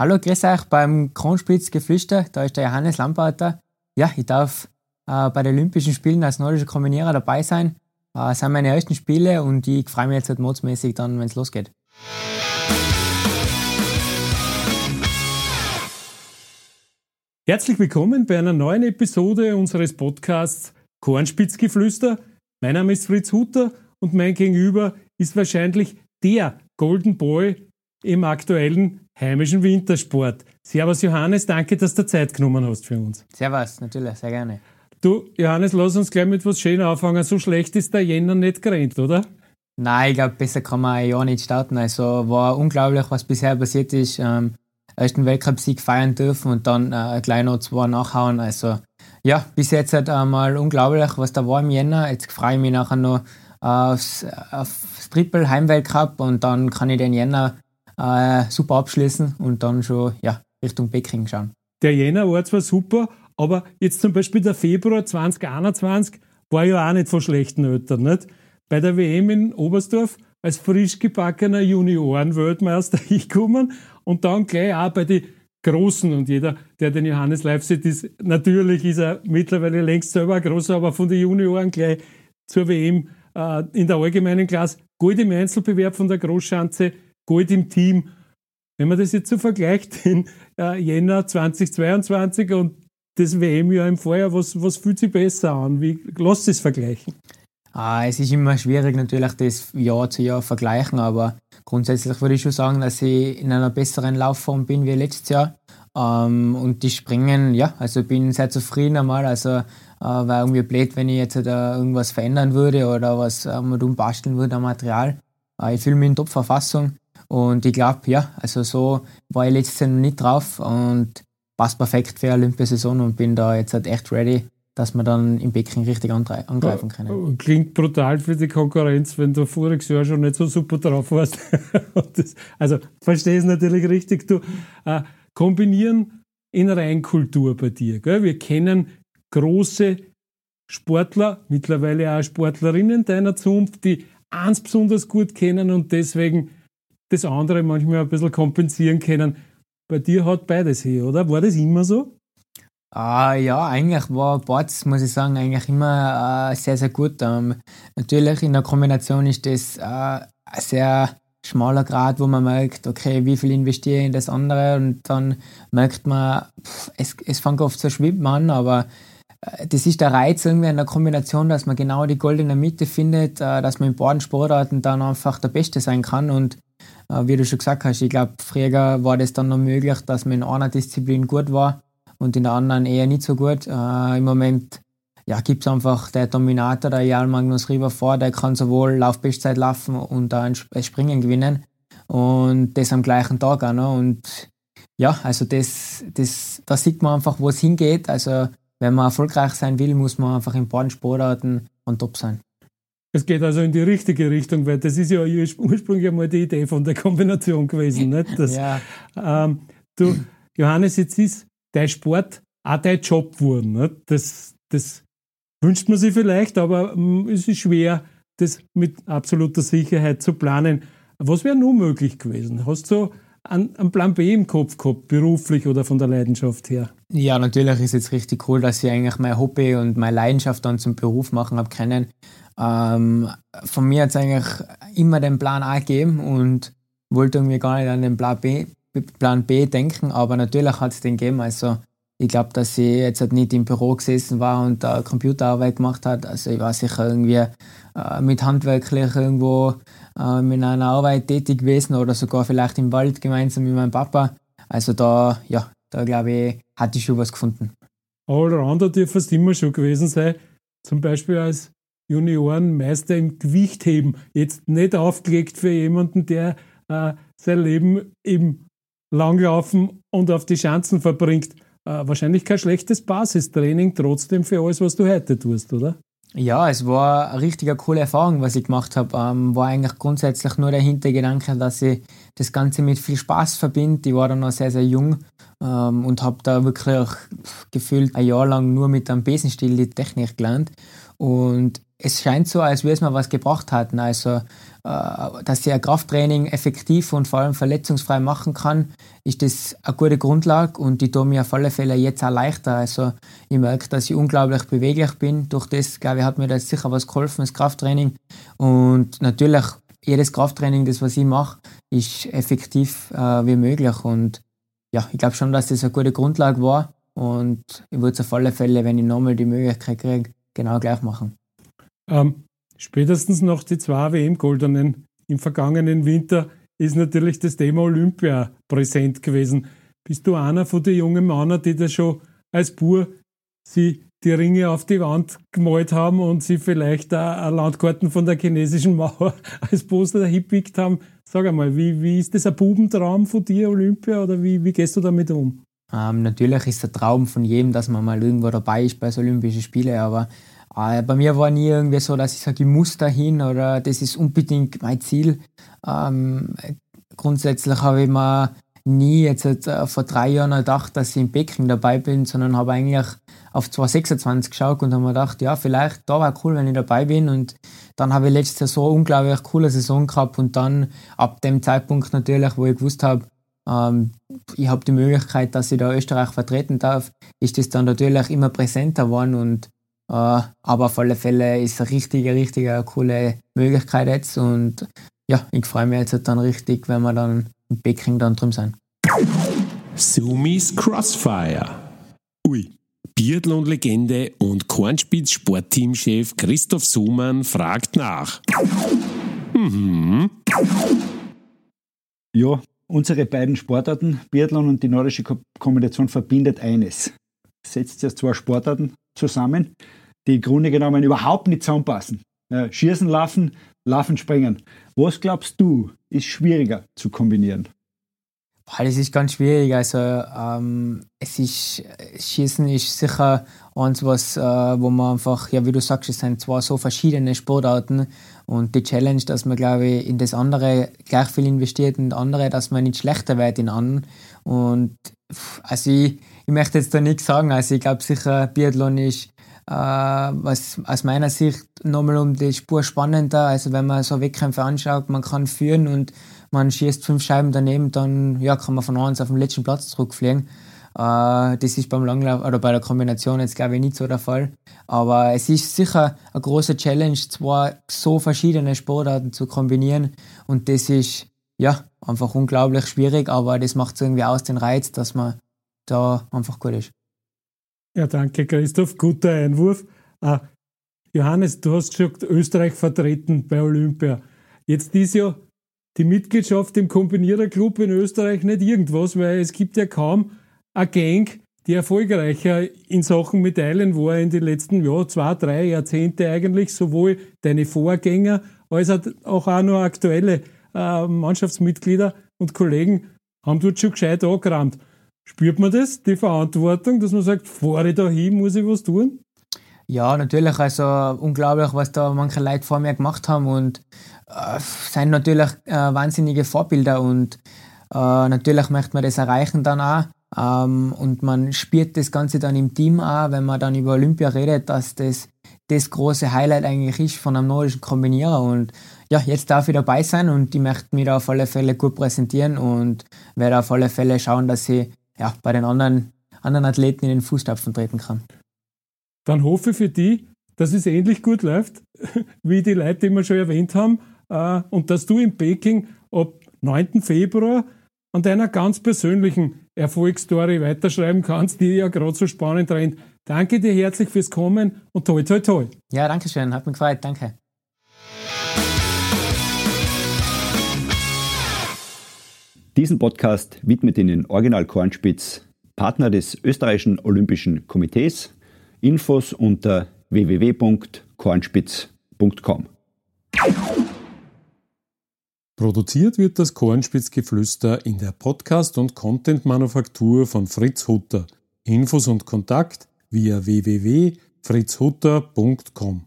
Hallo, grüß euch beim Kronspitz-Geflüster. Da ist der Johannes Lamparter. Ja, ich darf äh, bei den Olympischen Spielen als nordischer Kombinierer dabei sein. Äh, das sind meine ersten Spiele und ich freue mich jetzt halt modsmäßig dann, wenn es losgeht. Herzlich willkommen bei einer neuen Episode unseres Podcasts Kornspitzgeflüster. Mein Name ist Fritz Hutter und mein Gegenüber ist wahrscheinlich der Golden Boy im aktuellen heimischen Wintersport. Servus Johannes, danke, dass du Zeit genommen hast für uns. Servus, natürlich, sehr gerne. Du, Johannes, lass uns gleich mit was Schönes anfangen. So schlecht ist der Jänner nicht gerannt, oder? Nein, ich glaube, besser kann man ein Jahr nicht starten. Also war unglaublich, was bisher passiert ist. Ähm, ersten Weltcup-Sieg feiern dürfen und dann äh, gleich noch zwei nachhauen. Also ja, bis jetzt halt einmal unglaublich, was da war im Jänner. Jetzt freue ich mich nachher noch aufs, aufs Triple Heimweltcup und dann kann ich den Jänner äh, super abschließen und dann schon ja, Richtung Peking schauen. Der Jänner war zwar super, aber jetzt zum Beispiel der Februar 2021 war ja auch nicht von schlechten Eltern. Nicht? Bei der WM in Oberstdorf als frisch gebackener Junioren-Weltmeister gekommen und dann gleich auch bei den Großen und jeder, der den Johannes live sieht, ist natürlich ist er mittlerweile längst selber ein großer, aber von den Junioren gleich zur WM äh, in der allgemeinen Klasse. Gold im Einzelbewerb von der Großschanze, Gold im Team. Wenn man das jetzt so vergleicht, den äh, Jänner 2022 und das WM-Jahr im Vorjahr, was, was fühlt sich besser an? Wie lasst es vergleichen? Ah, es ist immer schwierig natürlich, das Jahr zu Jahr vergleichen, aber grundsätzlich würde ich schon sagen, dass ich in einer besseren Laufform bin wie letztes Jahr. Ähm, und die Springen, ja, also bin sehr zufrieden einmal. Also äh, war irgendwie blöd, wenn ich jetzt äh, irgendwas verändern würde oder was äh, mal basteln würde am Material. Äh, ich fühle mich in Top-Verfassung und ich glaube, ja, also so war ich letztes Jahr noch nicht drauf und passt perfekt für eine Olympiasaison und bin da jetzt halt echt ready, dass wir dann im Peking richtig angreifen können. Klingt brutal für die Konkurrenz, wenn du voriges Jahr schon nicht so super drauf warst. das, also verstehe es natürlich richtig. Du äh, kombinieren in Reinkultur bei dir. Gell? Wir kennen große Sportler, mittlerweile auch Sportlerinnen deiner Zunft, die eins besonders gut kennen und deswegen das andere manchmal ein bisschen kompensieren können. Bei dir hat beides hier, oder? War das immer so? Ah, ja, eigentlich war Boards, muss ich sagen, eigentlich immer äh, sehr, sehr gut. Ähm, natürlich in der Kombination ist das äh, ein sehr schmaler Grad, wo man merkt, okay, wie viel investiere ich in das andere und dann merkt man, pff, es, es fängt oft zu schwimmen an, aber äh, das ist der Reiz irgendwie in der Kombination, dass man genau die goldene Mitte findet, dass man in beiden Sportarten dann einfach der Beste sein kann und wie du schon gesagt hast, ich glaube, früher war das dann noch möglich, dass man in einer Disziplin gut war und in der anderen eher nicht so gut. Äh, Im Moment ja, gibt es einfach der Dominator, der Jan Magnus River vor, der kann sowohl Laufbestzeit laufen und auch ein Springen gewinnen. Und das am gleichen Tag auch noch. Und ja, also das, das, da sieht man einfach, wo es hingeht. Also wenn man erfolgreich sein will, muss man einfach in beiden Sportarten on top sein. Es geht also in die richtige Richtung, weil das ist ja ursprünglich einmal die Idee von der Kombination gewesen. Nicht? Das, ja. ähm, du, Johannes, jetzt ist dein Sport auch dein Job geworden. Nicht? Das, das wünscht man sich vielleicht, aber ähm, es ist schwer, das mit absoluter Sicherheit zu planen. Was wäre nun möglich gewesen? Hast du einen, Plan B im Kopf gehabt, beruflich oder von der Leidenschaft her? Ja, natürlich ist es richtig cool, dass ich eigentlich mein Hobby und meine Leidenschaft dann zum Beruf machen habe können. Ähm, von mir hat es eigentlich immer den Plan A gegeben und wollte irgendwie gar nicht an den Plan B, Plan B denken, aber natürlich hat es den gegeben. Also ich glaube, dass ich jetzt halt nicht im Büro gesessen war und da Computerarbeit gemacht hat. Also ich war sicher irgendwie äh, mit handwerklich irgendwo äh, in einer Arbeit tätig gewesen oder sogar vielleicht im Wald gemeinsam mit meinem Papa. Also da, ja, da glaube ich, hatte ich schon was gefunden. Allrounder dürfte fast immer schon gewesen sein. Zum Beispiel als Juniorenmeister im Gewichtheben. Jetzt nicht aufgelegt für jemanden, der äh, sein Leben im Langlaufen und auf die Schanzen verbringt. Äh, wahrscheinlich kein schlechtes Basistraining trotzdem für alles, was du heute tust, oder? Ja, es war eine richtige coole Erfahrung, was ich gemacht habe. Ähm, war eigentlich grundsätzlich nur der Hintergedanke, dass ich das Ganze mit viel Spaß verbinde. Ich war dann noch sehr, sehr jung ähm, und habe da wirklich gefühlt ein Jahr lang nur mit einem Besenstiel die Technik gelernt. Und es scheint so, als würde es mir was gebracht hatten. Also, äh, dass ich ein Krafttraining effektiv und vor allem verletzungsfrei machen kann, ist das eine gute Grundlage und die tut mir auf alle Fälle jetzt auch leichter. Also, ich merke, dass ich unglaublich beweglich bin. Durch das, glaube ich, hat mir das sicher was geholfen, das Krafttraining. Und natürlich, jedes Krafttraining, das was ich mache, ist effektiv äh, wie möglich. Und ja, ich glaube schon, dass das eine gute Grundlage war. Und ich würde es auf alle Fälle, wenn ich nochmal die Möglichkeit kriege, genau gleich machen. Ähm, spätestens nach die zwei WM-Goldenen im vergangenen Winter ist natürlich das Thema Olympia präsent gewesen. Bist du einer von den jungen Männern, die da schon als Bur sie die Ringe auf die Wand gemalt haben und sie vielleicht auch Landkarten von der chinesischen Mauer als Poster hingepickt haben? Sag einmal, wie, wie ist das ein Bubentraum von dir, Olympia, oder wie, wie gehst du damit um? Ähm, natürlich ist der Traum von jedem, dass man mal irgendwo dabei ist bei so Olympischen Spielen, aber äh, bei mir war nie irgendwie so, dass ich sage, ich muss dahin oder das ist unbedingt mein Ziel. Ähm, grundsätzlich habe ich mir nie jetzt äh, vor drei Jahren gedacht, dass ich in Peking dabei bin, sondern habe eigentlich auf 2026 geschaut und habe mir gedacht, ja, vielleicht da war cool, wenn ich dabei bin. Und dann habe ich letzte Saison unglaublich coole Saison gehabt und dann ab dem Zeitpunkt natürlich, wo ich gewusst habe, ähm, ich habe die Möglichkeit, dass ich da Österreich vertreten darf, ist das dann natürlich immer präsenter geworden und äh, aber auf alle Fälle ist es eine richtige, richtige coole Möglichkeit jetzt und ja, ich freue mich jetzt dann richtig, wenn wir dann in Peking dann drüben sind. Sumis Crossfire. Ui. Biathlon-Legende und Kornspitz-Sportteamchef Christoph Sumann fragt nach. Mhm. Ja, unsere beiden Sportarten, Biathlon und die nordische Kombination, verbindet eines. Setzt ja zwei Sportarten zusammen, die im Grunde genommen überhaupt nicht zusammenpassen. Schießen, Laufen, Laufen, Springen. Was glaubst du, ist schwieriger zu kombinieren? Boah, das ist ganz schwierig. Also ähm, es ist Schießen ist sicher eins, was, äh, wo man einfach, ja wie du sagst, es sind zwar so verschiedene Sportarten und die Challenge, dass man glaube ich in das andere gleich viel investiert und andere, dass man nicht schlechter wird in anderen. Und also ich, ich möchte jetzt da nichts sagen. Also ich glaube sicher, Biathlon ist was aus meiner Sicht nochmal um die Spur spannender. Also wenn man so Wettkämpfe anschaut, man kann führen und man schießt fünf Scheiben daneben, dann ja, kann man von eins auf den letzten Platz zurückfliegen. Äh, das ist beim Langlauf oder bei der Kombination jetzt glaube ich nicht so der Fall. Aber es ist sicher eine große Challenge, zwei so verschiedene Sportarten zu kombinieren. Und das ist ja einfach unglaublich schwierig, aber das macht irgendwie aus den Reiz, dass man da einfach gut ist. Ja, danke Christoph, guter Einwurf. Ah, Johannes, du hast gesagt, Österreich vertreten bei Olympia. Jetzt ist ja die Mitgliedschaft im Kombiniererclub in Österreich nicht irgendwas, weil es gibt ja kaum eine Gang, die erfolgreicher in Sachen Medaillen war in den letzten Jahren, zwei, drei Jahrzehnte eigentlich, sowohl deine Vorgänger als auch, auch noch aktuelle äh, Mannschaftsmitglieder und Kollegen haben dort schon gescheit angerammt. Spürt man das, die Verantwortung, dass man sagt, fahre ich da hin, muss ich was tun? Ja, natürlich. Also unglaublich, was da manche Leute vor mir gemacht haben und äh, sind natürlich äh, wahnsinnige Vorbilder und äh, natürlich möchte man das erreichen dann auch. Ähm, und man spürt das Ganze dann im Team auch, wenn man dann über Olympia redet, dass das das große Highlight eigentlich ist von einem nordischen Kombinierer. Und ja, jetzt darf ich dabei sein und ich möchte mich da auf alle Fälle gut präsentieren und werde auf alle Fälle schauen, dass ich ja, bei den anderen, anderen Athleten in den Fußstapfen treten kann. Dann hoffe ich für die, dass es ähnlich gut läuft, wie die Leute, die wir schon erwähnt haben, äh, und dass du in Peking ab 9. Februar an deiner ganz persönlichen Erfolgsstory weiterschreiben kannst, die ja gerade so spannend rennt. Danke dir herzlich fürs Kommen und toi toi toi. Ja, danke schön, hat mich gefreut, danke. Diesen Podcast widmet Ihnen Original Kornspitz, Partner des österreichischen Olympischen Komitees. Infos unter www.kornspitz.com. Produziert wird das Kornspitzgeflüster in der Podcast- und Content-Manufaktur von Fritz Hutter. Infos und Kontakt via www.fritzhutter.com.